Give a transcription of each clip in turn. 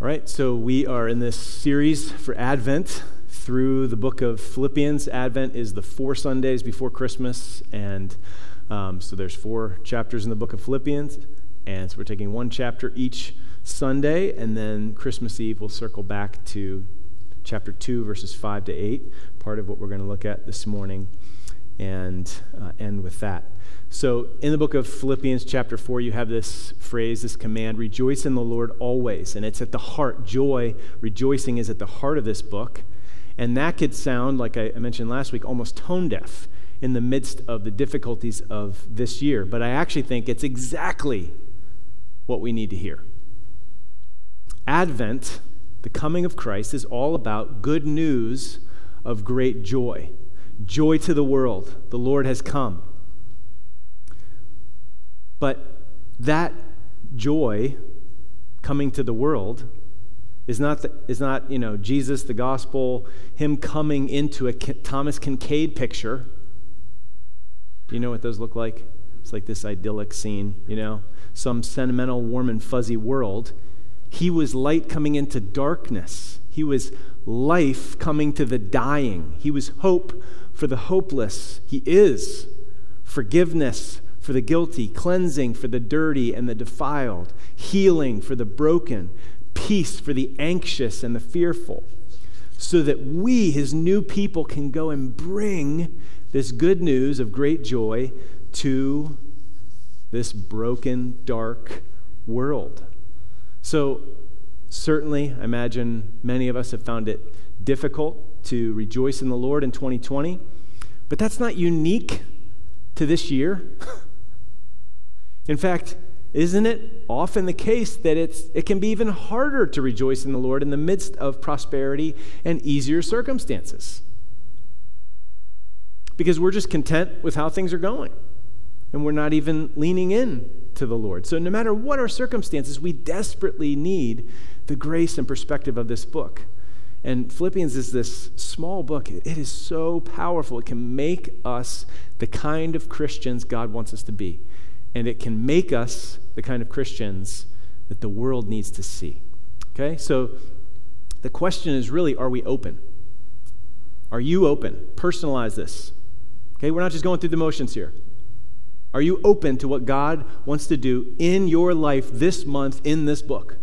All right, so we are in this series for Advent through the book of Philippians. Advent is the four Sundays before Christmas, and um, so there's four chapters in the book of Philippians, and so we're taking one chapter each Sunday, and then Christmas Eve we'll circle back to chapter 2, verses 5 to 8, part of what we're going to look at this morning, and uh, end with that. So, in the book of Philippians, chapter 4, you have this phrase, this command rejoice in the Lord always. And it's at the heart. Joy, rejoicing is at the heart of this book. And that could sound, like I mentioned last week, almost tone deaf in the midst of the difficulties of this year. But I actually think it's exactly what we need to hear. Advent, the coming of Christ, is all about good news of great joy. Joy to the world. The Lord has come. But that joy coming to the world is not, the, is not you know, Jesus, the gospel, him coming into a Thomas Kinkade picture. Do you know what those look like? It's like this idyllic scene, you know, some sentimental, warm, and fuzzy world. He was light coming into darkness. He was life coming to the dying. He was hope for the hopeless. He is forgiveness for the guilty, cleansing for the dirty and the defiled, healing for the broken, peace for the anxious and the fearful, so that we, his new people, can go and bring this good news of great joy to this broken, dark world. So, certainly, I imagine many of us have found it difficult to rejoice in the Lord in 2020, but that's not unique to this year. In fact, isn't it often the case that it's, it can be even harder to rejoice in the Lord in the midst of prosperity and easier circumstances? Because we're just content with how things are going and we're not even leaning in to the Lord. So, no matter what our circumstances, we desperately need the grace and perspective of this book. And Philippians is this small book. It is so powerful. It can make us the kind of Christians God wants us to be and it can make us the kind of Christians that the world needs to see. Okay? So the question is really are we open? Are you open? Personalize this. Okay? We're not just going through the motions here. Are you open to what God wants to do in your life this month in this book?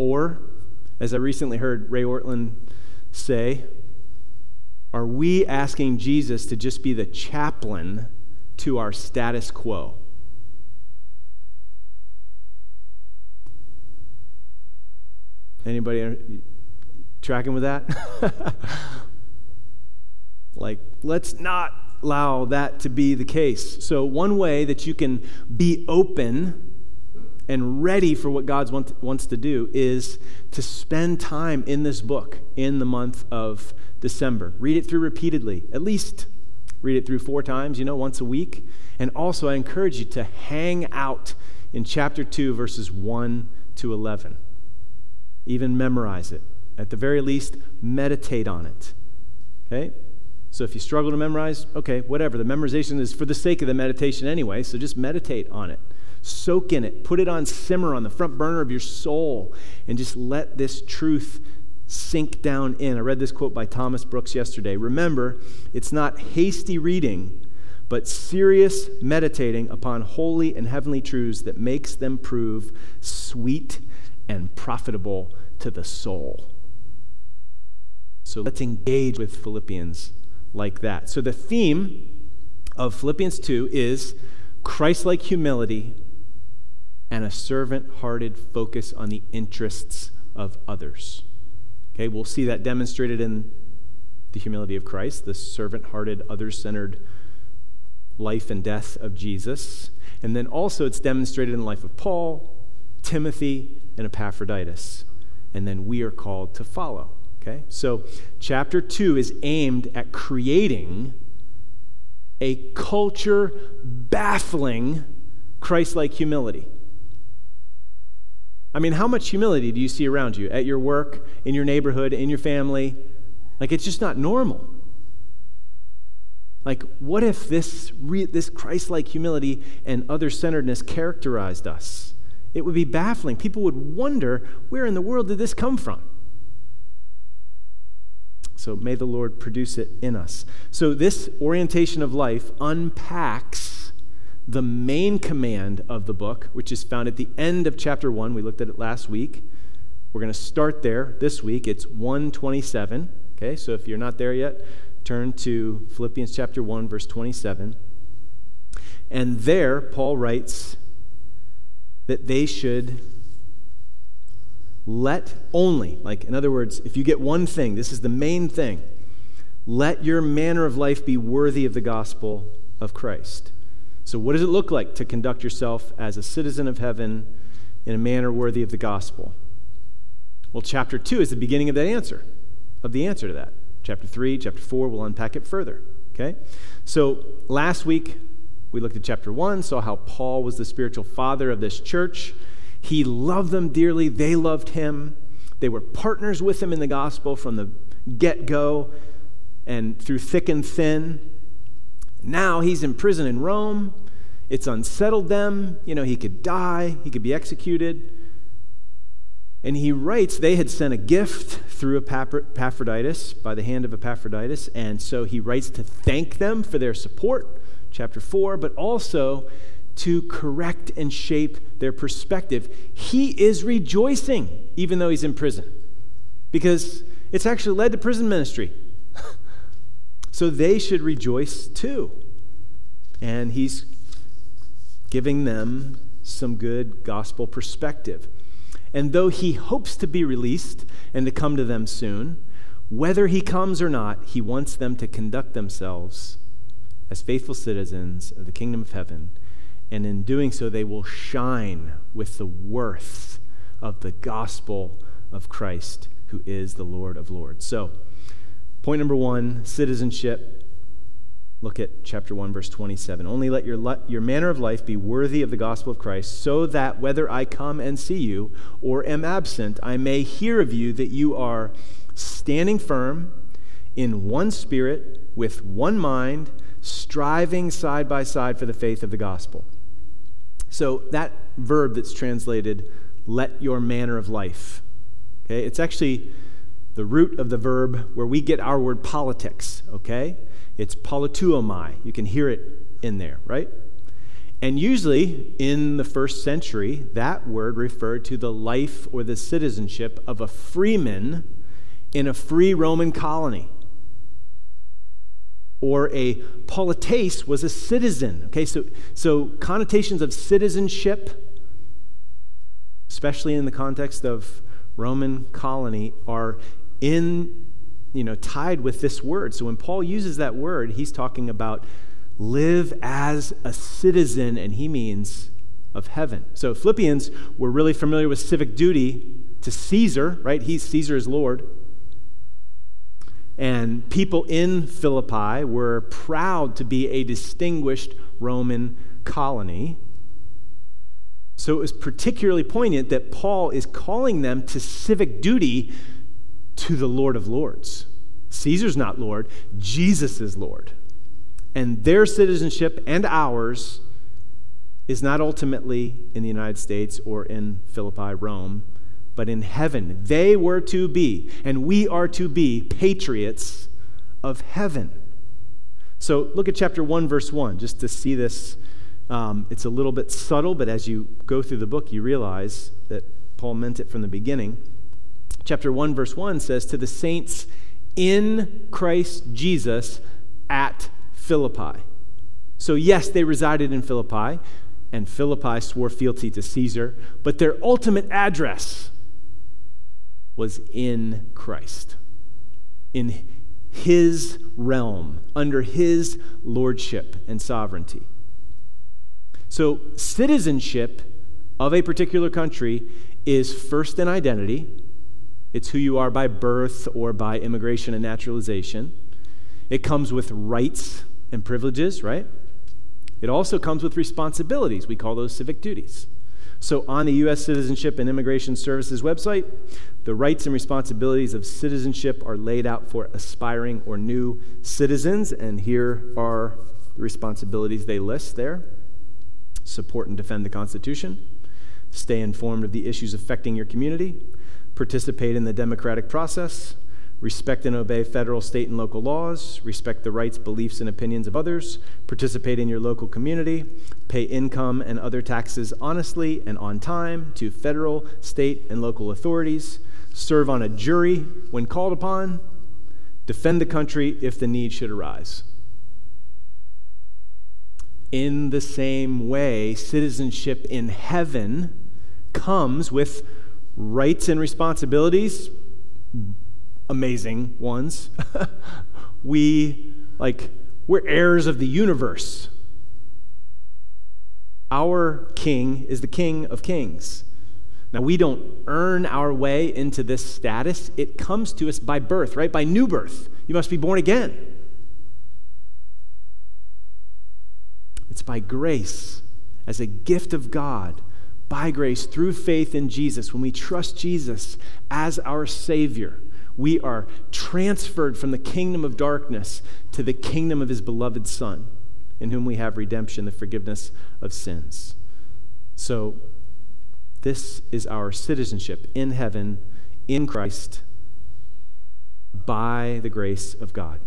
Or, as I recently heard Ray Ortlund say, are we asking Jesus to just be the chaplain to our status quo? Anybody tracking with that? like, let's not allow that to be the case. So, one way that you can be open and ready for what God want, wants to do is to spend time in this book in the month of December. Read it through repeatedly, at least read it through four times, you know, once a week. And also, I encourage you to hang out in chapter 2, verses 1 to 11. Even memorize it. At the very least, meditate on it. Okay? So if you struggle to memorize, okay, whatever. The memorization is for the sake of the meditation anyway, so just meditate on it. Soak in it. Put it on simmer on the front burner of your soul and just let this truth sink down in. I read this quote by Thomas Brooks yesterday. Remember, it's not hasty reading, but serious meditating upon holy and heavenly truths that makes them prove sweet and profitable to the soul. So let's engage with Philippians like that. So the theme of Philippians 2 is Christ like humility and a servant hearted focus on the interests of others. Okay, we'll see that demonstrated in the humility of Christ, the servant hearted, other centered life and death of Jesus. And then also it's demonstrated in the life of Paul, Timothy, and Epaphroditus. And then we are called to follow. Okay? So chapter 2 is aimed at creating a culture baffling Christ like humility. I mean, how much humility do you see around you at your work, in your neighborhood, in your family? Like, it's just not normal. Like, what if this, re- this Christ like humility and other centeredness characterized us? It would be baffling. People would wonder where in the world did this come from? So may the Lord produce it in us. So, this orientation of life unpacks the main command of the book, which is found at the end of chapter 1. We looked at it last week. We're going to start there this week. It's 127. Okay, so if you're not there yet, turn to Philippians chapter 1, verse 27. And there, Paul writes that they should let only, like, in other words, if you get one thing, this is the main thing, let your manner of life be worthy of the gospel of Christ. So, what does it look like to conduct yourself as a citizen of heaven in a manner worthy of the gospel? Well, chapter 2 is the beginning of that answer, of the answer to that. Chapter 3, chapter 4, we'll unpack it further. Okay? So, last week, we looked at chapter 1, saw how Paul was the spiritual father of this church. He loved them dearly, they loved him. They were partners with him in the gospel from the get go and through thick and thin. Now he's in prison in Rome. It's unsettled them. You know, he could die, he could be executed. And he writes they had sent a gift through Epaphroditus, by the hand of Epaphroditus. And so he writes to thank them for their support, chapter 4, but also to correct and shape their perspective. He is rejoicing, even though he's in prison, because it's actually led to prison ministry. so they should rejoice too. And he's giving them some good gospel perspective. And though he hopes to be released and to come to them soon, whether he comes or not, he wants them to conduct themselves as faithful citizens of the kingdom of heaven and in doing so, they will shine with the worth of the gospel of Christ, who is the Lord of Lords. So, point number one citizenship. Look at chapter 1, verse 27. Only let your, your manner of life be worthy of the gospel of Christ, so that whether I come and see you or am absent, I may hear of you that you are standing firm in one spirit, with one mind, striving side by side for the faith of the gospel so that verb that's translated, let your manner of life, okay, it's actually the root of the verb where we get our word politics, okay? It's politeuomai. You can hear it in there, right? And usually in the first century, that word referred to the life or the citizenship of a freeman in a free Roman colony or a polites was a citizen. Okay, so, so connotations of citizenship, especially in the context of Roman colony, are in, you know, tied with this word. So when Paul uses that word, he's talking about live as a citizen, and he means of heaven. So Philippians were really familiar with civic duty to Caesar, right? He's Caesar's Lord. And people in Philippi were proud to be a distinguished Roman colony. So it was particularly poignant that Paul is calling them to civic duty to the Lord of Lords. Caesar's not Lord, Jesus is Lord. And their citizenship and ours is not ultimately in the United States or in Philippi, Rome but in heaven. They were to be, and we are to be, patriots of heaven. So look at chapter 1, verse 1, just to see this. Um, it's a little bit subtle, but as you go through the book, you realize that Paul meant it from the beginning. Chapter 1, verse 1 says, To the saints in Christ Jesus at Philippi. So, yes, they resided in Philippi, and Philippi swore fealty to Caesar, but their ultimate address was in Christ, in his realm, under his lordship and sovereignty. So, citizenship of a particular country is first an identity. It's who you are by birth or by immigration and naturalization. It comes with rights and privileges, right? It also comes with responsibilities. We call those civic duties. So, on the U.S. Citizenship and Immigration Services website, the rights and responsibilities of citizenship are laid out for aspiring or new citizens, and here are the responsibilities they list there support and defend the Constitution, stay informed of the issues affecting your community, participate in the democratic process, respect and obey federal, state, and local laws, respect the rights, beliefs, and opinions of others, participate in your local community, pay income and other taxes honestly and on time to federal, state, and local authorities, serve on a jury when called upon, defend the country if the need should arise. In the same way, citizenship in heaven comes with rights and responsibilities amazing ones. we, like, we're heirs of the universe. Our king is the king of kings. Now, we don't earn our way into this status. It comes to us by birth, right? By new birth. You must be born again. It's by grace, as a gift of God, by grace, through faith in Jesus. When we trust Jesus as our Savior, we are transferred from the kingdom of darkness to the kingdom of his beloved Son, in whom we have redemption, the forgiveness of sins. So, this is our citizenship in heaven, in Christ, by the grace of God.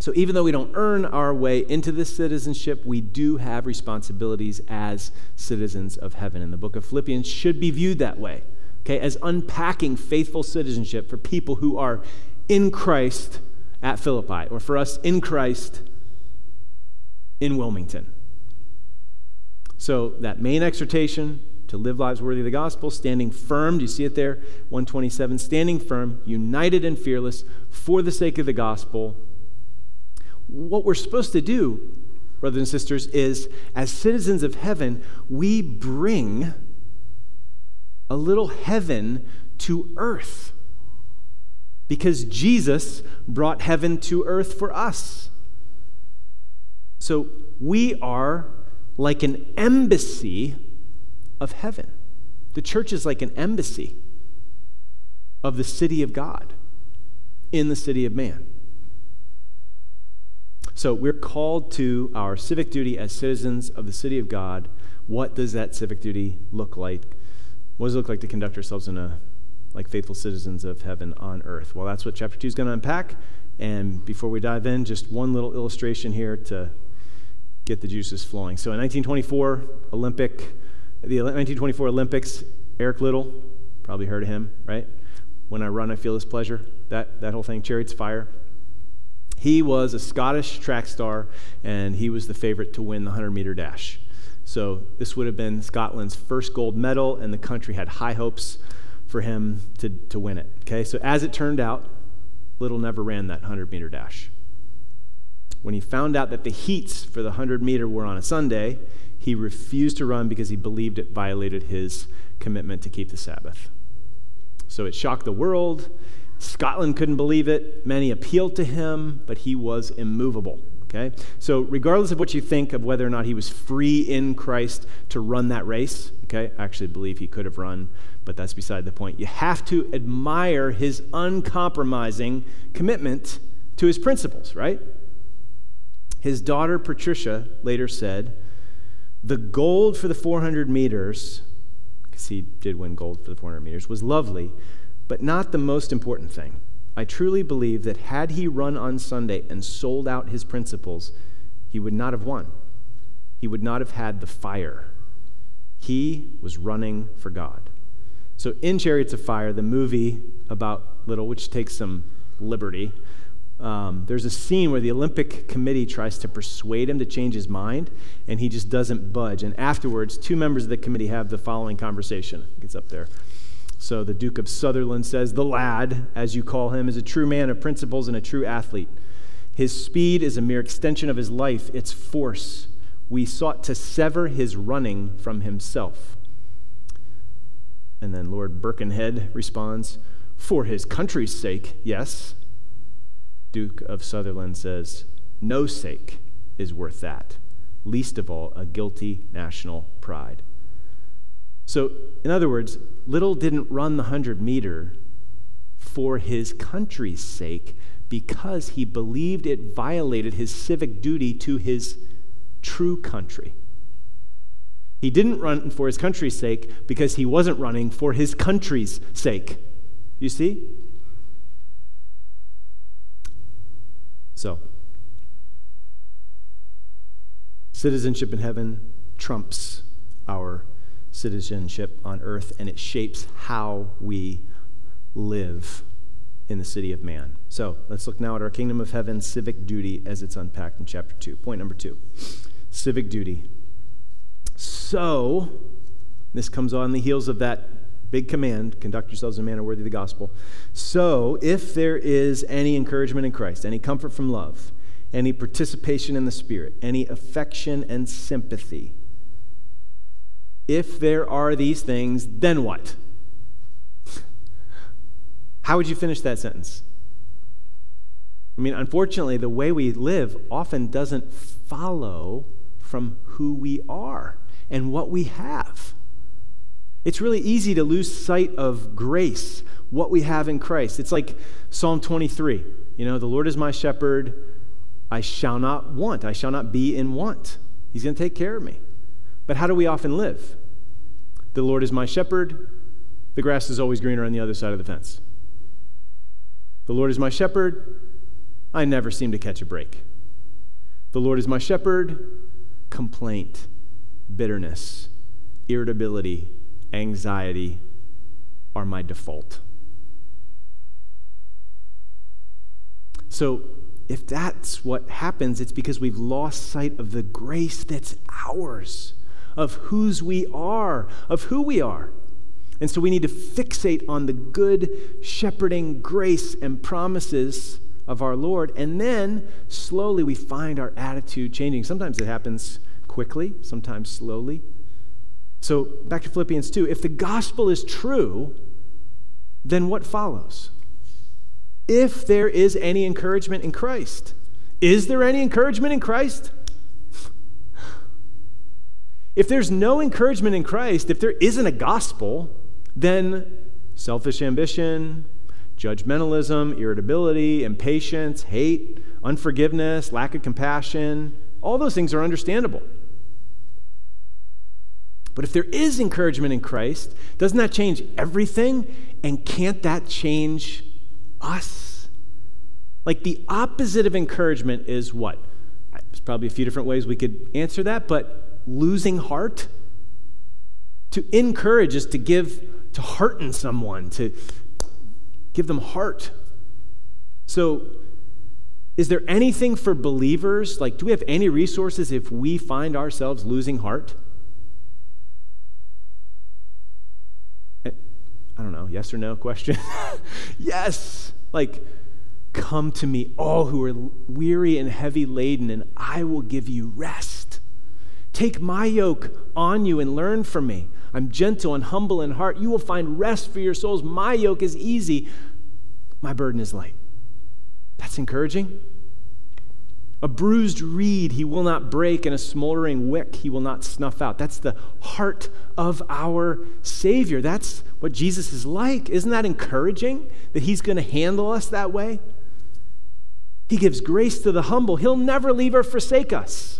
So, even though we don't earn our way into this citizenship, we do have responsibilities as citizens of heaven. And the book of Philippians should be viewed that way okay, as unpacking faithful citizenship for people who are in Christ at Philippi, or for us in Christ in Wilmington. So, that main exhortation to live lives worthy of the gospel, standing firm, do you see it there? 127, standing firm, united and fearless for the sake of the gospel. What we're supposed to do, brothers and sisters, is as citizens of heaven, we bring a little heaven to earth. Because Jesus brought heaven to earth for us. So we are like an embassy of heaven. The church is like an embassy of the city of God in the city of man. So we're called to our civic duty as citizens of the city of God. What does that civic duty look like? What does it look like to conduct ourselves in a like faithful citizens of heaven on earth? Well, that's what chapter 2 is going to unpack. And before we dive in, just one little illustration here to get the juices flowing. So in 1924 Olympic, the 1924 Olympics, Eric Liddell, probably heard of him, right? When I run, I feel this pleasure. That, that whole thing, Chariots Fire. He was a Scottish track star, and he was the favorite to win the 100 meter dash. So this would have been Scotland's first gold medal, and the country had high hopes for him to, to win it. Okay, so as it turned out, Liddell never ran that 100 meter dash. When he found out that the heats for the 100 meter were on a Sunday, he refused to run because he believed it violated his commitment to keep the Sabbath. So it shocked the world. Scotland couldn't believe it. Many appealed to him, but he was immovable. Okay? So, regardless of what you think of whether or not he was free in Christ to run that race, okay, I actually believe he could have run, but that's beside the point. You have to admire his uncompromising commitment to his principles, right? His daughter Patricia later said, The gold for the 400 meters, because he did win gold for the 400 meters, was lovely, but not the most important thing. I truly believe that had he run on Sunday and sold out his principles, he would not have won. He would not have had the fire. He was running for God. So, in Chariots of Fire, the movie about Liddell, which takes some liberty, um, there's a scene where the Olympic Committee tries to persuade him to change his mind, and he just doesn't budge. And afterwards, two members of the committee have the following conversation. It's up there. So the Duke of Sutherland says, The lad, as you call him, is a true man of principles and a true athlete. His speed is a mere extension of his life, its force. We sought to sever his running from himself. And then Lord Birkenhead responds, For his country's sake, yes. Duke of Sutherland says, No sake is worth that, least of all a guilty national pride. So, in other words, Liddell didn't run the 100 meter for his country's sake because he believed it violated his civic duty to his true country. He didn't run for his country's sake because he wasn't running for his country's sake. You see? So, citizenship in heaven trumps our citizenship on earth, and it shapes how we live in the city of man. So let's look now at our kingdom of heaven civic duty as it's unpacked in chapter 2. Point number 2 civic duty. So, this comes on the heels of that big command conduct yourselves in a manner worthy of the gospel. So, if there is any encouragement in Christ, any comfort from love, any participation in the Spirit, any affection and sympathy, if there are these things, then what? How would you finish that sentence? I mean, unfortunately, the way we live often doesn't follow from who we are and what we have. It's really easy to lose sight of grace, what we have in Christ. It's like Psalm 23. You know, the Lord is my shepherd. I shall not want. I shall not be in want. He's going to take care of me. But how do we often live? The Lord is my shepherd. The grass is always greener on the other side of the fence. The Lord is my shepherd. I never seem to catch a break. The Lord is my shepherd. Complaint, bitterness, irritability, anxiety are my default. So, if that's what happens, it's because we've lost sight of the grace that's ours of whose we are, of who we are. And so we need to fixate on the good shepherding grace and promises of our Lord. And then slowly we find our attitude changing. Sometimes it happens quickly, sometimes slowly. So back to Philippians 2. If the gospel is true, then what follows? If there is any encouragement in Christ, is there any encouragement in Christ? If there's no encouragement in Christ, if there isn't a gospel, then selfish ambition, judgmentalism, irritability, impatience, hate, unforgiveness, lack of compassion, all those things are understandable. But if there is encouragement in Christ, doesn't that change everything? And can't that change us? Like the opposite of encouragement is what? There's probably a few different ways we could answer that, but losing heart. To encourage is to give, to hearten someone, to give them heart. So, is there anything for believers? Like, do we have any resources if we find ourselves losing heart? Eh, I don't know, yes or no question? yes! Like, come to me, all who are weary and heavy laden, and I will give you rest. Take my yoke on you and learn from me. I'm gentle and humble in heart. You will find rest for your souls. My yoke is easy, my burden is light. That's encouraging. A bruised reed he will not break, and a smoldering wick he will not snuff out. That's the heart of our Savior. That's what Jesus is like. Isn't that encouraging that he's going to handle us that way? He gives grace to the humble, he'll never leave or forsake us.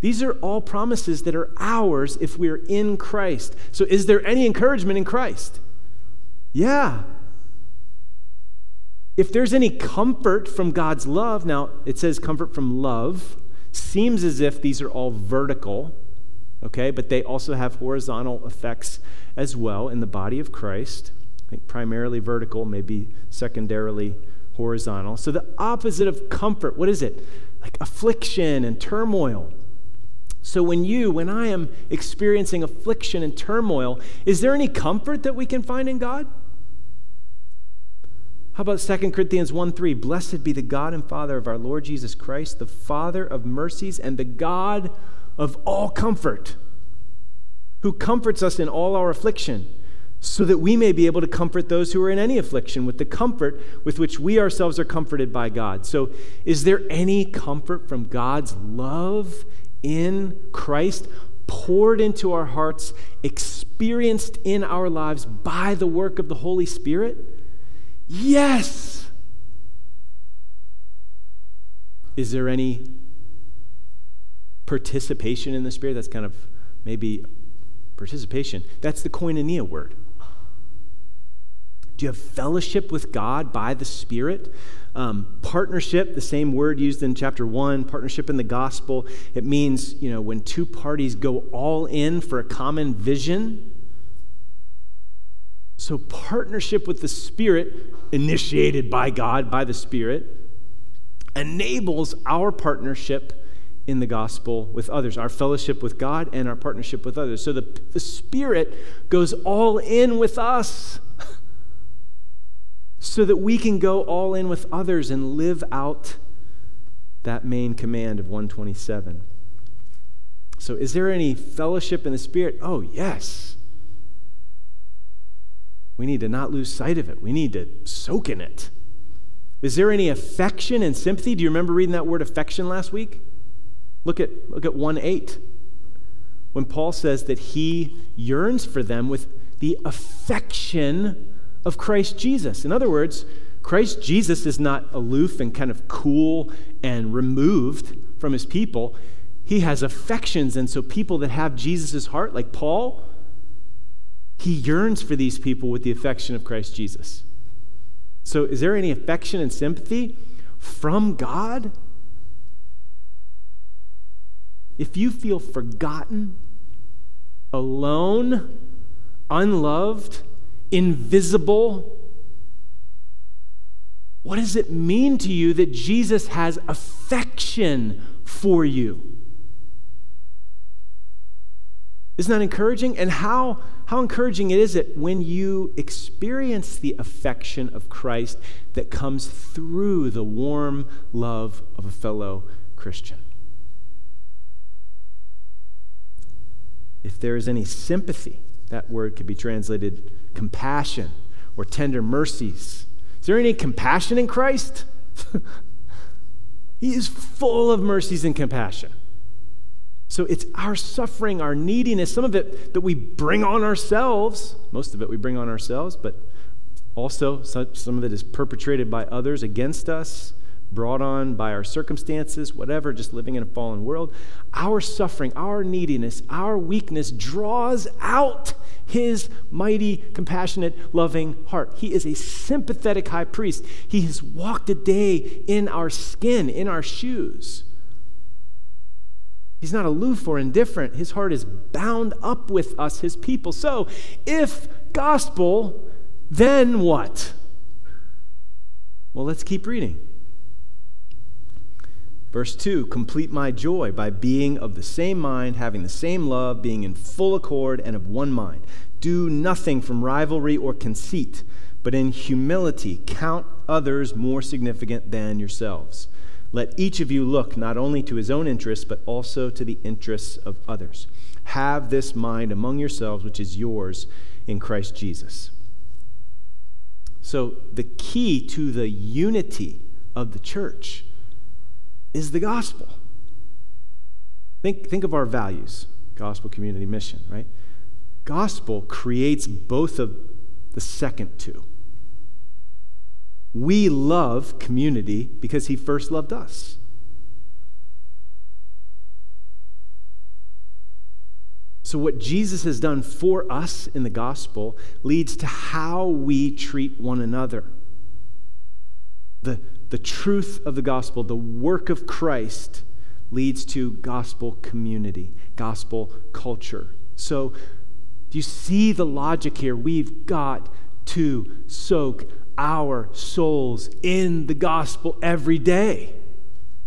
These are all promises that are ours if we're in Christ. So, is there any encouragement in Christ? Yeah. If there's any comfort from God's love, now it says comfort from love, seems as if these are all vertical, okay, but they also have horizontal effects as well in the body of Christ. I think primarily vertical, maybe secondarily horizontal. So, the opposite of comfort, what is it? Like affliction and turmoil. So, when you, when I am experiencing affliction and turmoil, is there any comfort that we can find in God? How about 2 Corinthians 1 3? Blessed be the God and Father of our Lord Jesus Christ, the Father of mercies and the God of all comfort, who comforts us in all our affliction, so that we may be able to comfort those who are in any affliction with the comfort with which we ourselves are comforted by God. So, is there any comfort from God's love in Christ, poured into our hearts, experienced in our lives by the work of the Holy Spirit? Yes. Is there any participation in the Spirit? That's kind of maybe participation. That's the koinonia word. Do you have fellowship with God by the Spirit? Um, partnership, the same word used in chapter one, partnership in the gospel. It means, you know, when two parties go all in for a common vision. So, partnership with the Spirit, initiated by God, by the Spirit, enables our partnership in the gospel with others, our fellowship with God and our partnership with others. So, the, the Spirit goes all in with us so that we can go all in with others and live out that main command of 127. So, is there any fellowship in the Spirit? Oh, yes. We need to not lose sight of it, we need to soak in it. Is there any affection and sympathy? Do you remember reading that word affection last week? Look at, look at 1 8. When Paul says that he yearns for them with the affection of Christ Jesus. In other words, Christ Jesus is not aloof and kind of cool and removed from his people. He has affections, and so people that have Jesus' heart, like Paul, he yearns for these people with the affection of Christ Jesus. So, is there any affection and sympathy from God? If you feel forgotten, alone, unloved, invisible. What does it mean to you that Jesus has affection for you? Isn't that encouraging? And how, how encouraging is it when you experience the affection of Christ that comes through the warm love of a fellow Christian? If there is any sympathy, that word could be translated compassion or tender mercies. Is there any compassion in Christ? he is full of mercies and compassion. So it's our suffering, our neediness, some of it that we bring on ourselves. Most of it we bring on ourselves, but also some of it is perpetrated by others against us brought on by our circumstances, whatever, just living in a fallen world, our suffering, our neediness, our weakness draws out his mighty, compassionate, loving heart. He is a sympathetic high priest. He has walked a day in our skin, in our shoes. He's not aloof or indifferent. His heart is bound up with us, his people. So, if gospel, then what? Well, let's keep reading. Verse 2 Complete my joy by being of the same mind, having the same love, being in full accord and of one mind. Do nothing from rivalry or conceit, but in humility count others more significant than yourselves. Let each of you look not only to his own interests, but also to the interests of others. Have this mind among yourselves, which is yours in Christ Jesus. So, the key to the unity of the church is the gospel. Think, think of our values gospel, community, mission, right? Gospel creates both of the second two. We love community because he first loved us. So, what Jesus has done for us in the gospel leads to how we treat one another. The, the truth of the gospel, the work of Christ, leads to gospel community, gospel culture. So, do you see the logic here? We've got to soak our souls in the gospel every day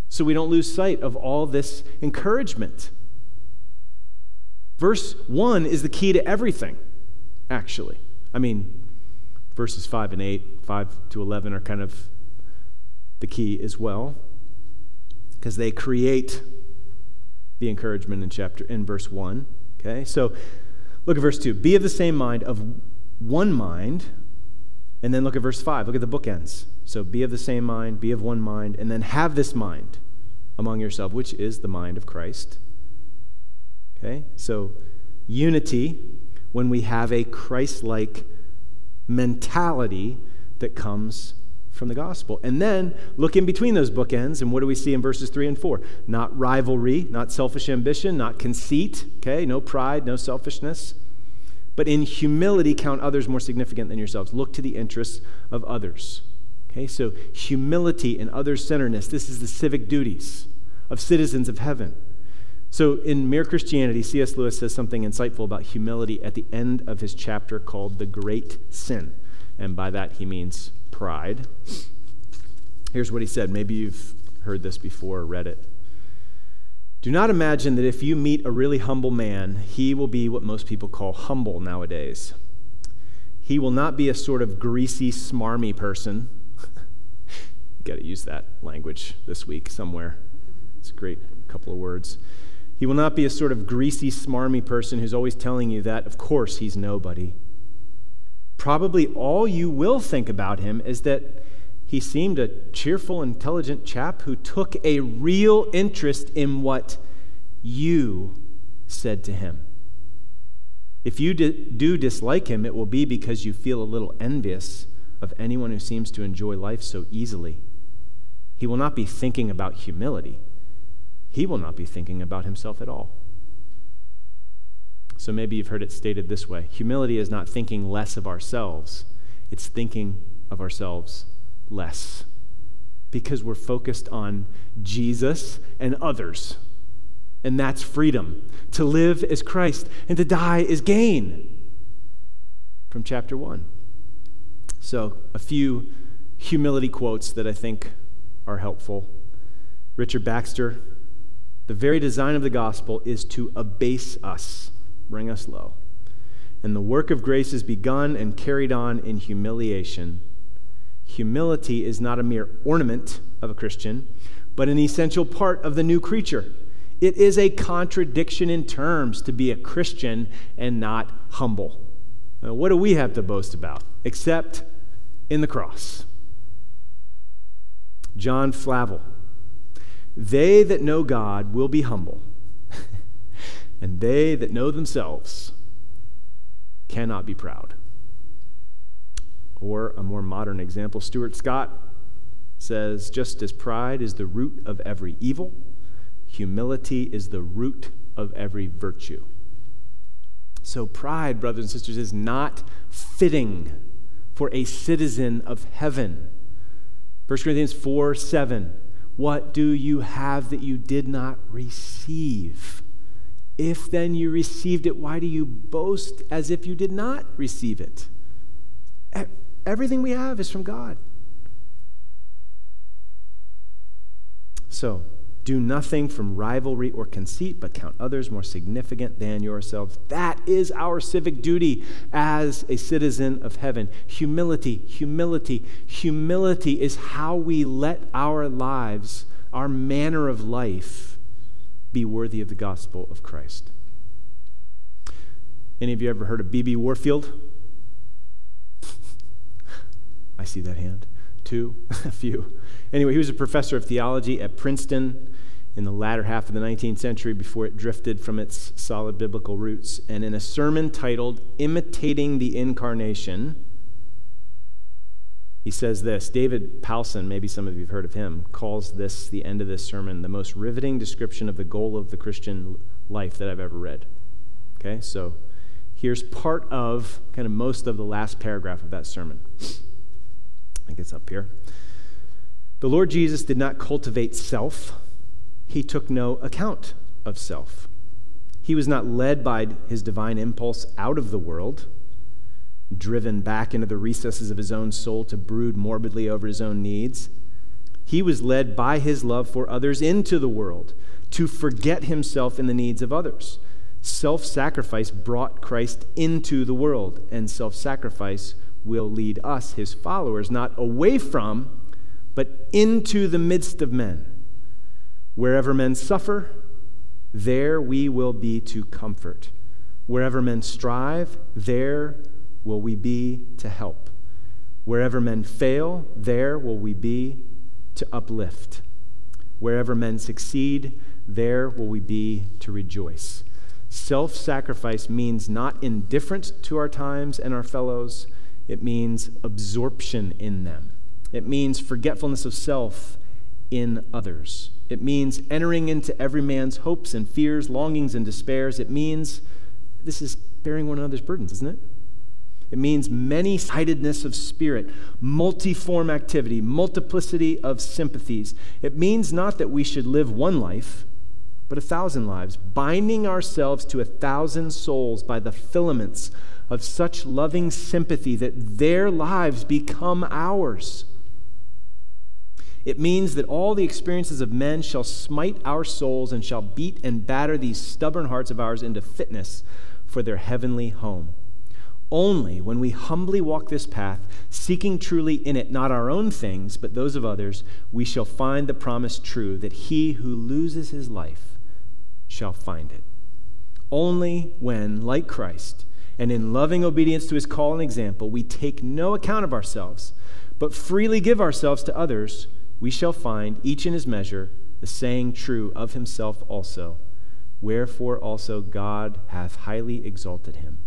so we don't lose sight of all this encouragement. Verse 1 is the key to everything, actually. I mean, verses 5 and 8, 5 to 11 are kind of the key as well because they create the encouragement in chapter in verse 1 okay? So look at verse 2 be of the same mind of one mind and then look at verse 5 look at the bookends. So be of the same mind be of one mind and then have this mind among yourself which is the mind of christ Okay? So, unity when we have a Christ like mentality that comes from the gospel. And then look in between those bookends, and what do we see in verses 3 and 4? Not rivalry, not selfish ambition, not conceit, okay? No pride, no selfishness. But in humility, count others more significant than yourselves. Look to the interests of others. Okay, so humility and other centeredness, this is the civic duties of citizens of heaven. So in Mere Christianity, C.S. Lewis says something insightful about humility at the end of his chapter called The Great Sin. And by that, he means pride. Here's what he said. Maybe you've heard this before or read it. Do not imagine that if you meet a really humble man, he will be what most people call humble nowadays. He will not be a sort of greasy, smarmy person. Got to use that language this week somewhere. It's a great couple of words. He will not be a sort of greasy, smarmy person who's always telling you that, of course, he's nobody probably all you will think about him is that he seemed a cheerful, intelligent chap who took a real interest in what you said to him. If you do dislike him, it will be because you feel a little envious of anyone who seems to enjoy life so easily. He will not be thinking about humility, he will not be thinking about himself at all. So maybe you've heard it stated this way humility is not thinking less of ourselves, it's thinking of ourselves less. Because we're focused on Jesus and others. And that's freedom. To live is Christ, and to die is gain. From chapter 1. So, a few humility quotes that I think are helpful. Richard Baxter, the very design of the gospel is to abase us bring us low. And the work of grace is begun and carried on in humiliation. Humility is not a mere ornament of a Christian, but an essential part of the new creature. It is a contradiction in terms to be a Christian and not humble. Now, what do we have to boast about except in the cross? John Flavel. They that know God will be humble and they that know themselves cannot be proud. Or a more modern example, Stuart Scott says just as pride is the root of every evil, humility is the root of every virtue. So, pride, brothers and sisters, is not fitting for a citizen of heaven. 1 Corinthians 4 7. What do you have that you did not receive? If then you received it, why do you boast as if you did not receive it? Everything we have is from God. So, do nothing from rivalry or conceit, but count others more significant than yourselves. That is our civic duty as a citizen of heaven. Humility, humility, humility is how we let our lives, our manner of life, be worthy of the gospel of Christ. Any of you ever heard of B.B. Warfield? I see that hand. Two, a few. Anyway, he was a professor of theology at Princeton in the latter half of the 19th century before it drifted from its solid biblical roots. And in a sermon titled Imitating the Incarnation, he says this David Powlison, maybe some of you have heard of him, calls this, the end of this sermon, the most riveting description of the goal of the Christian life that I've ever read. Okay, so here's part of kind of most of the last paragraph of that sermon. I think it's up here. The Lord Jesus did not cultivate self, he took no account of self. He was not led by his divine impulse out of the world driven back into the recesses of his own soul to brood morbidly over his own needs. He was led by his love for others into the world to forget himself in the needs of others. Self sacrifice brought Christ into the world, and self sacrifice will lead us, his followers, not away from, but into the midst of men. Wherever men suffer, there we will be to comfort. Wherever men strive, there will we be to help. Wherever men fail, there will we be to uplift. Wherever men succeed, there will we be to rejoice. Self sacrifice means not indifference to our times and our fellows, it means absorption in them. It means forgetfulness of self in others. It means entering into every man's hopes and fears, longings and despairs. It means this is bearing one another's burdens, isn't it? It means many sidedness of spirit, multiform activity, multiplicity of sympathies. It means not that we should live one life, but a thousand lives, binding ourselves to a thousand souls by the filaments of such loving sympathy that their lives become ours. It means that all the experiences of men shall smite our souls and shall beat and batter these stubborn hearts of ours into fitness for their heavenly home. Only when we humbly walk this path, seeking truly in it not our own things, but those of others, we shall find the promise true that he who loses his life shall find it. Only when, like Christ, and in loving obedience to his call and example, we take no account of ourselves, but freely give ourselves to others, we shall find, each in his measure, the saying true of himself also. Wherefore also God hath highly exalted him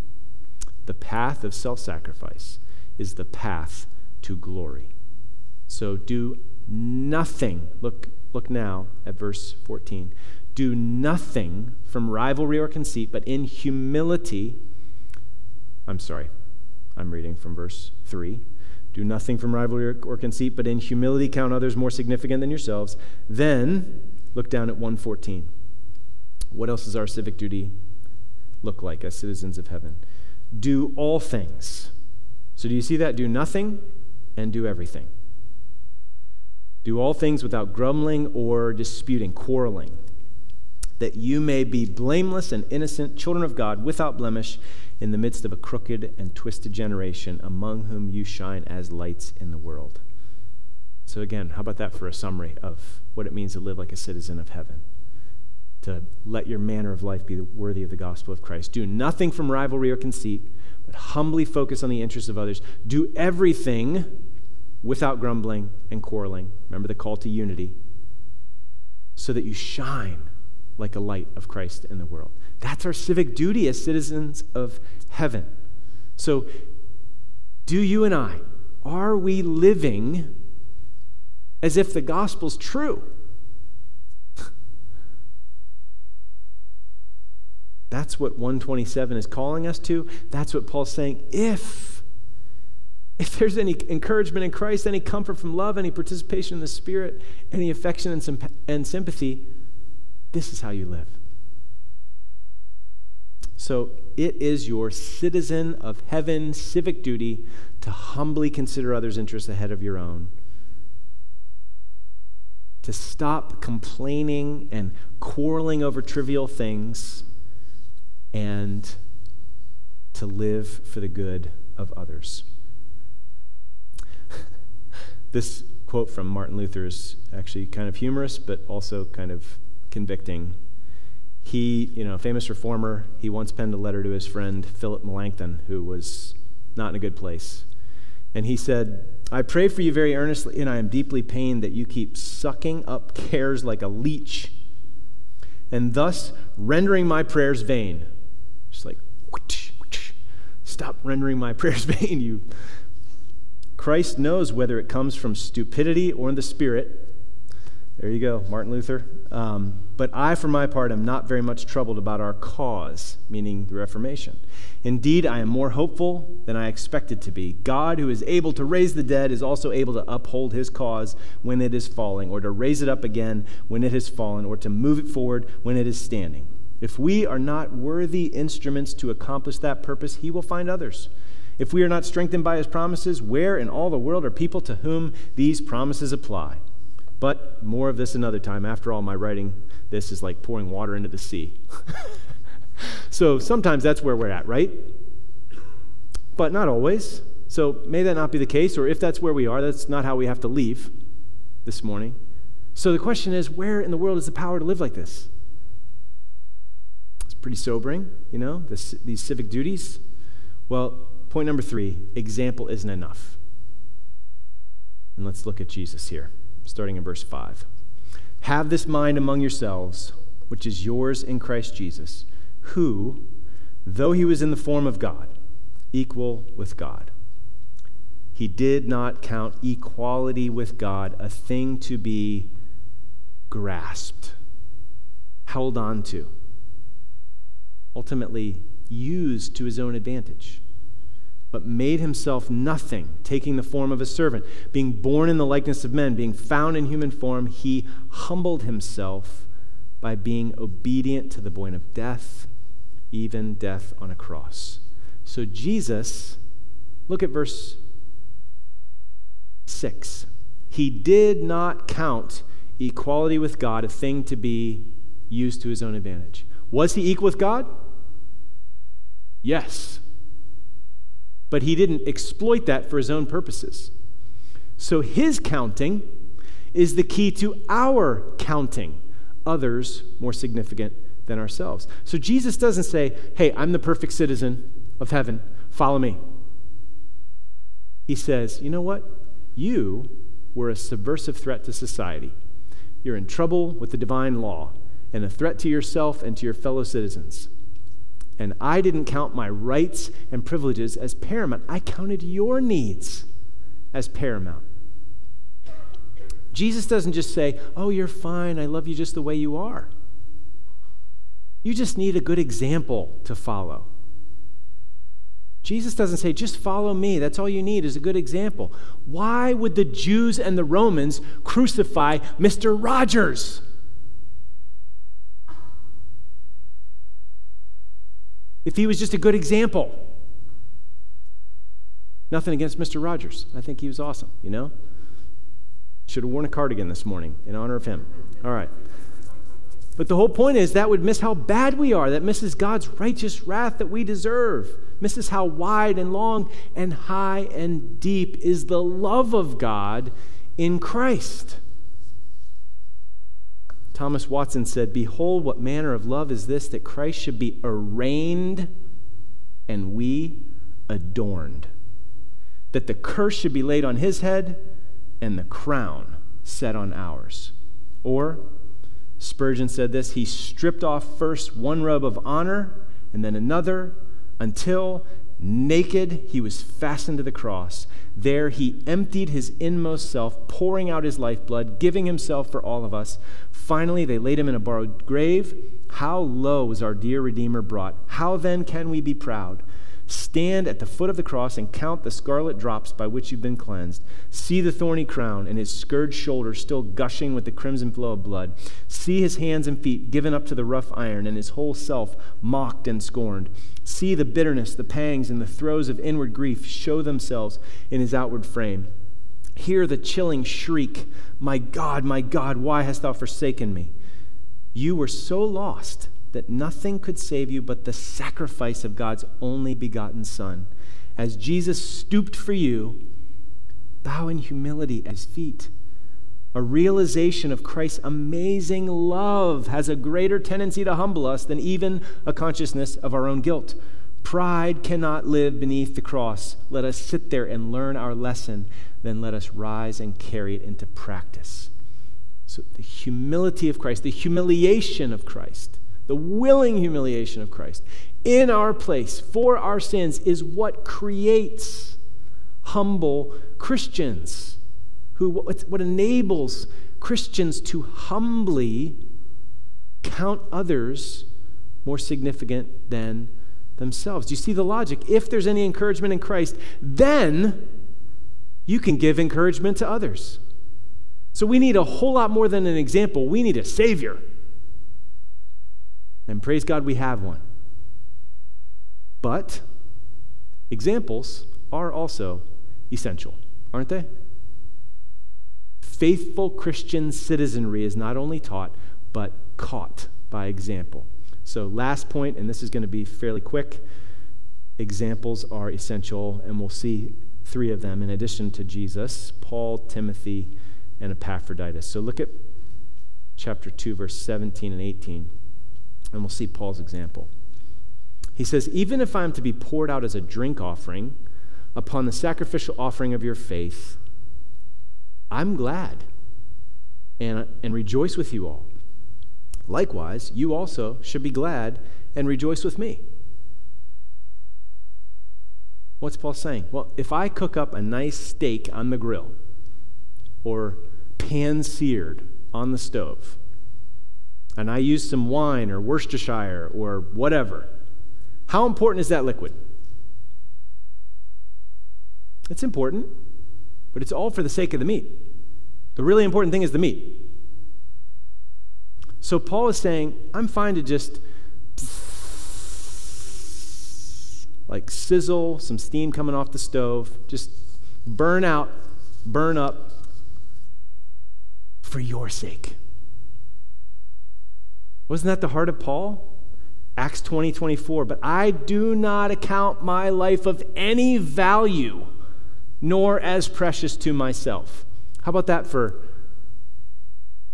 the path of self sacrifice is the path to glory. So do nothing. Look, look now at verse 14. Do nothing from rivalry or conceit, but in humility. I'm sorry, I'm reading from verse 3. Do nothing from rivalry or conceit, but in humility count others more significant than yourselves. Then look down at 114. What else does our civic duty look like as citizens of heaven? Do all things. So, do you see that? Do nothing and do everything. Do all things without grumbling or disputing, quarreling, that you may be blameless and innocent, children of God, without blemish, in the midst of a crooked and twisted generation, among whom you shine as lights in the world. So, again, how about that for a summary of what it means to live like a citizen of heaven? To let your manner of life be worthy of the gospel of Christ. Do nothing from rivalry or conceit, but humbly focus on the interests of others. Do everything without grumbling and quarreling. Remember the call to unity. So that you shine like a light of Christ in the world. That's our civic duty as citizens of heaven. So, do you and I, are we living as if the gospel's true? That's what 127 is calling us to. That's what Paul's saying. If if there's any encouragement in Christ, any comfort from love, any participation in the Spirit, any affection and, and sympathy, this is how you live. So it is your citizen of heaven civic duty to humbly consider others' interests ahead of your own. To stop complaining and quarreling over trivial things and to live for the good of others. this quote from Martin Luther is actually kind of humorous, but also kind of convicting. He, you know, famous reformer, he once penned a letter to his friend Philip Melanchthon, who was not in a good place. And he said, I pray for you very earnestly, and I am deeply pained that you keep sucking up cares like a leech, and thus rendering my prayers vain. Just like, stop rendering my prayers vain, you. Christ knows whether it comes from stupidity or in the Spirit. There you go, Martin Luther. Um, but I, for my part, am not very much troubled about our cause, meaning the Reformation. Indeed, I am more hopeful than I expected to be. God, who is able to raise the dead, is also able to uphold his cause when it is falling, or to raise it up again when it has fallen, or to move it forward when it is standing. If we are not worthy instruments to accomplish that purpose, he will find others. If we are not strengthened by his promises, where in all the world are people to whom these promises apply? But more of this another time. After all, my writing this is like pouring water into the sea. so sometimes that's where we're at, right? But not always. So may that not be the case, or if that's where we are, that's not how we have to leave this morning. So the question is where in the world is the power to live like this? Pretty sobering, you know, this, these civic duties. Well, point number three example isn't enough. And let's look at Jesus here, starting in verse 5. Have this mind among yourselves, which is yours in Christ Jesus, who, though he was in the form of God, equal with God, he did not count equality with God a thing to be grasped, held on to, ultimately used to his own advantage but made himself nothing, taking the form of a servant. Being born in the likeness of men, being found in human form, he humbled himself by being obedient to the point of death, even death on a cross. So Jesus, look at verse 6. He did not count equality with God a thing to be used to his own advantage. Was he equal with God? Yes but he didn't exploit that for his own purposes. So his counting is the key to our counting others more significant than ourselves. So Jesus doesn't say, Hey, I'm the perfect citizen of heaven, follow me. He says, You know what? You were a subversive threat to society. You're in trouble with the divine law and a threat to yourself and to your fellow citizens. And I didn't count my rights and privileges as paramount. I counted your needs as paramount. Jesus doesn't just say, Oh, you're fine. I love you just the way you are. You just need a good example to follow. Jesus doesn't say, just follow me. That's all you need is a good example. Why would the Jews and the Romans crucify Mr. Rogers? If he was just a good example. Nothing against Mr. Rogers. I think he was awesome, you know? Should have worn a cardigan this morning in honor of him. All right. But the whole point is that would miss how bad we are, that misses God's righteous wrath that we deserve, misses how wide and long and high and deep is the love of God in Christ. Thomas Watson said, Behold, what manner of love is this that Christ should be arraigned and we adorned. That the curse should be laid on his head and the crown set on ours. Or, Spurgeon said this He stripped off first one robe of honor and then another until naked he was fastened to the cross. There he emptied his inmost self, pouring out his lifeblood, giving himself for all of us. Finally, they laid him in a borrowed grave. How low was our dear Redeemer brought? How then can we be proud? Stand at the foot of the cross and count the scarlet drops by which you've been cleansed. See the thorny crown and his scourged shoulder still gushing with the crimson flow of blood. See his hands and feet given up to the rough iron and his whole self mocked and scorned. See the bitterness, the pangs, and the throes of inward grief show themselves in his outward frame. Hear the chilling shriek, My God, my God, why hast thou forsaken me? You were so lost that nothing could save you but the sacrifice of God's only begotten Son. As Jesus stooped for you, bow in humility at his feet. A realization of Christ's amazing love has a greater tendency to humble us than even a consciousness of our own guilt. Pride cannot live beneath the cross. Let us sit there and learn our lesson, then let us rise and carry it into practice. So, the humility of Christ, the humiliation of Christ, the willing humiliation of Christ in our place for our sins is what creates humble Christians, who, what enables Christians to humbly count others more significant than themselves. Do you see the logic? If there's any encouragement in Christ, then you can give encouragement to others. So we need a whole lot more than an example. We need a Savior. And praise God, we have one. But examples are also essential, aren't they? Faithful Christian citizenry is not only taught, but caught by example. So, last point, and this is going to be fairly quick examples are essential, and we'll see three of them in addition to Jesus Paul, Timothy, and Epaphroditus. So, look at chapter 2, verse 17 and 18. And we'll see Paul's example. He says, Even if I am to be poured out as a drink offering upon the sacrificial offering of your faith, I'm glad and, and rejoice with you all. Likewise, you also should be glad and rejoice with me. What's Paul saying? Well, if I cook up a nice steak on the grill or pan seared on the stove, and I use some wine or Worcestershire or whatever, how important is that liquid? It's important, but it's all for the sake of the meat. The really important thing is the meat. So Paul is saying, I'm fine to just like sizzle, some steam coming off the stove, just burn out, burn up for your sake. Wasn't that the heart of Paul? Acts 20 24. But I do not account my life of any value, nor as precious to myself. How about that for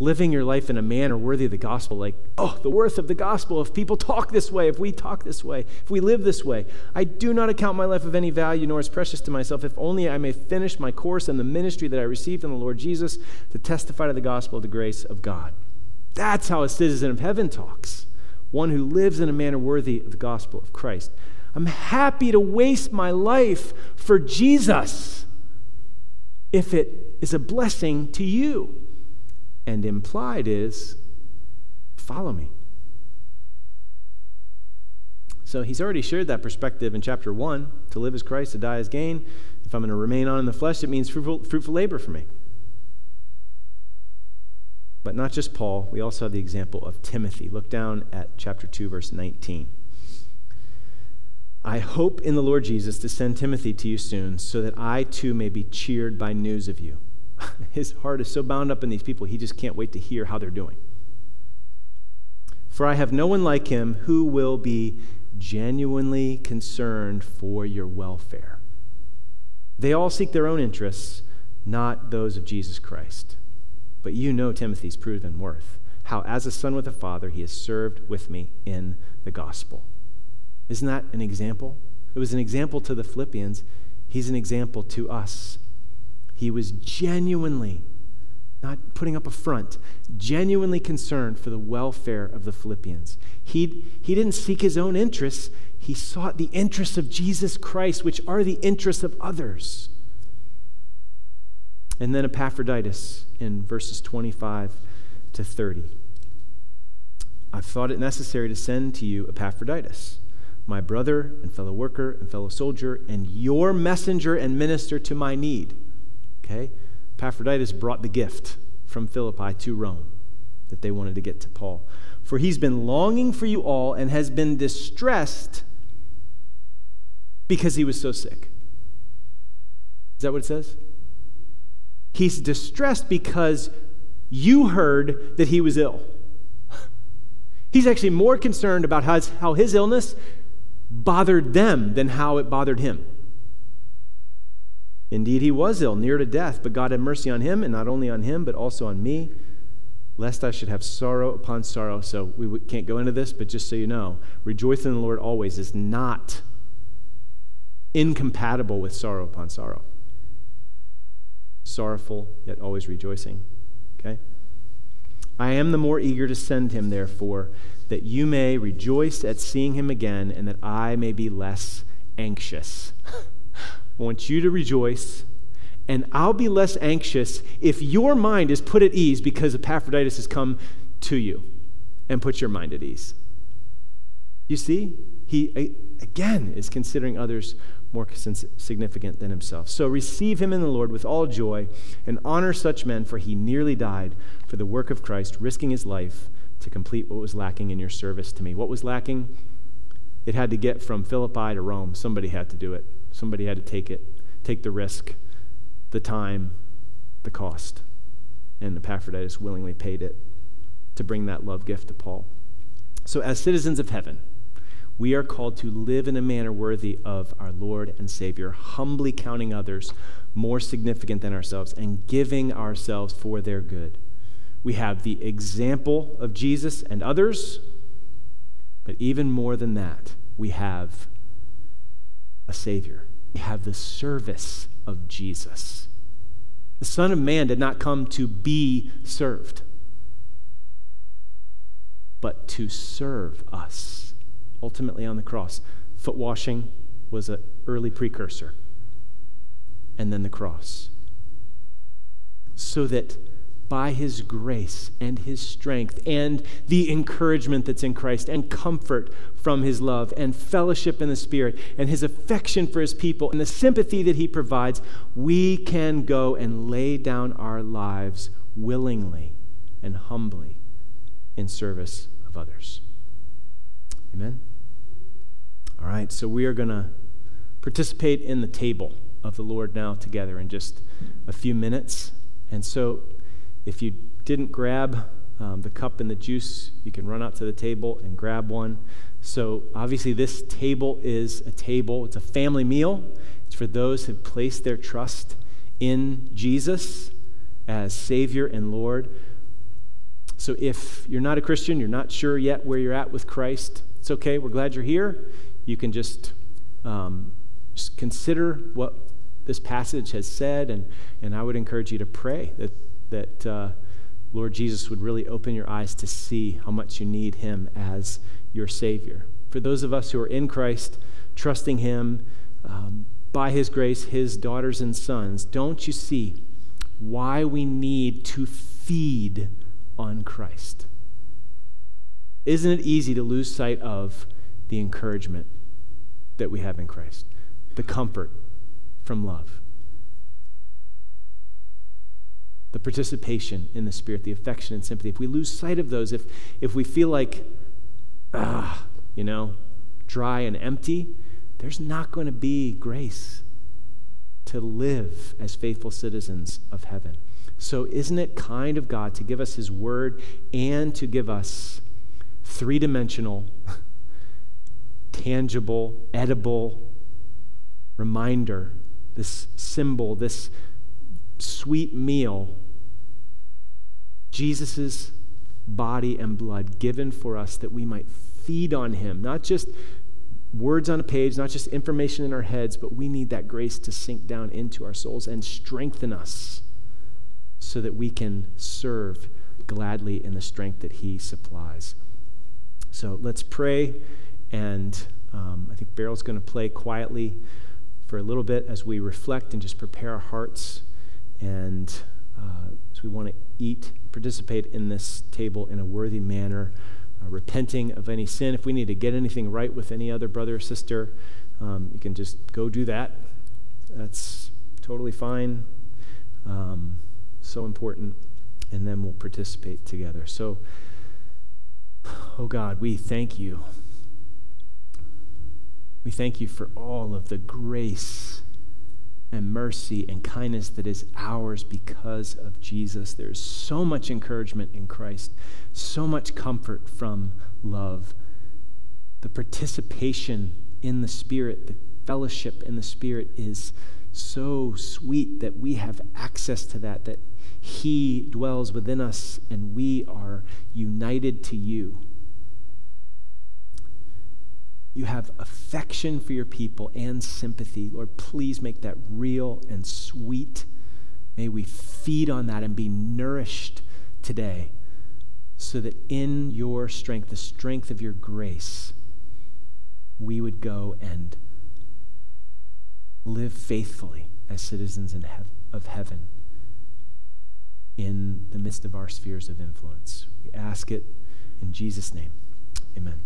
living your life in a manner worthy of the gospel. Like, oh, the worth of the gospel. If people talk this way, if we talk this way, if we live this way, I do not account my life of any value, nor as precious to myself, if only I may finish my course and the ministry that I received from the Lord Jesus to testify to the gospel of the grace of God. That's how a citizen of heaven talks, one who lives in a manner worthy of the gospel of Christ. I'm happy to waste my life for Jesus if it is a blessing to you and implied is follow me. So he's already shared that perspective in chapter 1 to live as Christ, to die as gain. If I'm going to remain on in the flesh, it means fruitful, fruitful labor for me. But not just Paul, we also have the example of Timothy. Look down at chapter 2, verse 19. I hope in the Lord Jesus to send Timothy to you soon, so that I too may be cheered by news of you. his heart is so bound up in these people, he just can't wait to hear how they're doing. For I have no one like him who will be genuinely concerned for your welfare. They all seek their own interests, not those of Jesus Christ. But you know Timothy's proven worth, how as a son with a father he has served with me in the gospel. Isn't that an example? It was an example to the Philippians. He's an example to us. He was genuinely, not putting up a front, genuinely concerned for the welfare of the Philippians. He, he didn't seek his own interests, he sought the interests of Jesus Christ, which are the interests of others. And then Epaphroditus in verses 25 to 30. I've thought it necessary to send to you Epaphroditus, my brother and fellow worker and fellow soldier, and your messenger and minister to my need Okay? Epaphroditus brought the gift from Philippi to Rome that they wanted to get to Paul. For he's been longing for you all and has been distressed because he was so sick. Is that what it says? He's distressed because you heard that he was ill. He's actually more concerned about how his illness bothered them than how it bothered him. Indeed, he was ill, near to death, but God had mercy on him, and not only on him, but also on me, lest I should have sorrow upon sorrow. So we can't go into this, but just so you know, rejoice in the Lord always is not incompatible with sorrow upon sorrow. Sorrowful, yet always rejoicing. Okay? I am the more eager to send him, therefore, that you may rejoice at seeing him again, and that I may be less anxious. I want you to rejoice, and I'll be less anxious if your mind is put at ease because Epaphroditus has come to you and put your mind at ease. You see, he again is considering others more significant than himself. So receive him in the Lord with all joy and honor such men, for he nearly died for the work of Christ, risking his life to complete what was lacking in your service to me. What was lacking? It had to get from Philippi to Rome. Somebody had to do it. Somebody had to take it, take the risk, the time, the cost. And Epaphroditus willingly paid it to bring that love gift to Paul. So, as citizens of heaven, we are called to live in a manner worthy of our Lord and Savior, humbly counting others more significant than ourselves and giving ourselves for their good. We have the example of Jesus and others, but even more than that, we have a Savior. We have the service of Jesus. The Son of Man did not come to be served, but to serve us ultimately on the cross. Foot washing was an early precursor, and then the cross. So that by his grace and his strength and the encouragement that's in Christ and comfort from his love and fellowship in the Spirit and his affection for his people and the sympathy that he provides, we can go and lay down our lives willingly and humbly in service of others. Amen? All right, so we are going to participate in the table of the Lord now together in just a few minutes. And so if you didn't grab um, the cup and the juice, you can run out to the table and grab one. So, obviously, this table is a table, it's a family meal. It's for those who place their trust in Jesus as Savior and Lord. So, if you're not a Christian, you're not sure yet where you're at with Christ, it's okay. We're glad you're here. You can just, um, just consider what this passage has said, and, and I would encourage you to pray that that uh, Lord Jesus would really open your eyes to see how much you need Him as your Savior. For those of us who are in Christ, trusting Him um, by His grace, His daughters and sons, don't you see why we need to feed on Christ? Isn't it easy to lose sight of the encouragement that we have in Christ, the comfort from love? The participation in the Spirit, the affection and sympathy, if we lose sight of those, if, if we feel like, ah, you know, dry and empty, there's not going to be grace to live as faithful citizens of heaven. So, isn't it kind of God to give us His word and to give us three dimensional, tangible, edible reminder, this symbol, this sweet meal, Jesus' body and blood given for us that we might feed on him, not just words on a page, not just information in our heads, but we need that grace to sink down into our souls and strengthen us so that we can serve gladly in the strength that he supplies. So let's pray, and um, I think Beryl's going to play quietly for a little bit as we reflect and just prepare our hearts and uh, so we want to eat, participate in this table in a worthy manner, uh, repenting of any sin. If we need to get anything right with any other brother or sister, um, you can just go do that. That's totally fine. Um, so important. And then we'll participate together. So, oh God, we thank you. We thank you for all of the grace and mercy and kindness that is ours because of Jesus. There's so much encouragement in Christ, so much comfort from love. The participation in the Spirit, the fellowship in the Spirit is so sweet that we have access to that, that He dwells within us and we are united to you. You have affection for your people and sympathy. Lord, please make that real and sweet. May we feed on that and be nourished today so that in your strength, the strength of your grace, we would go and live faithfully as citizens hev- of heaven in the midst of our spheres of influence. We ask it in Jesus' name. Amen.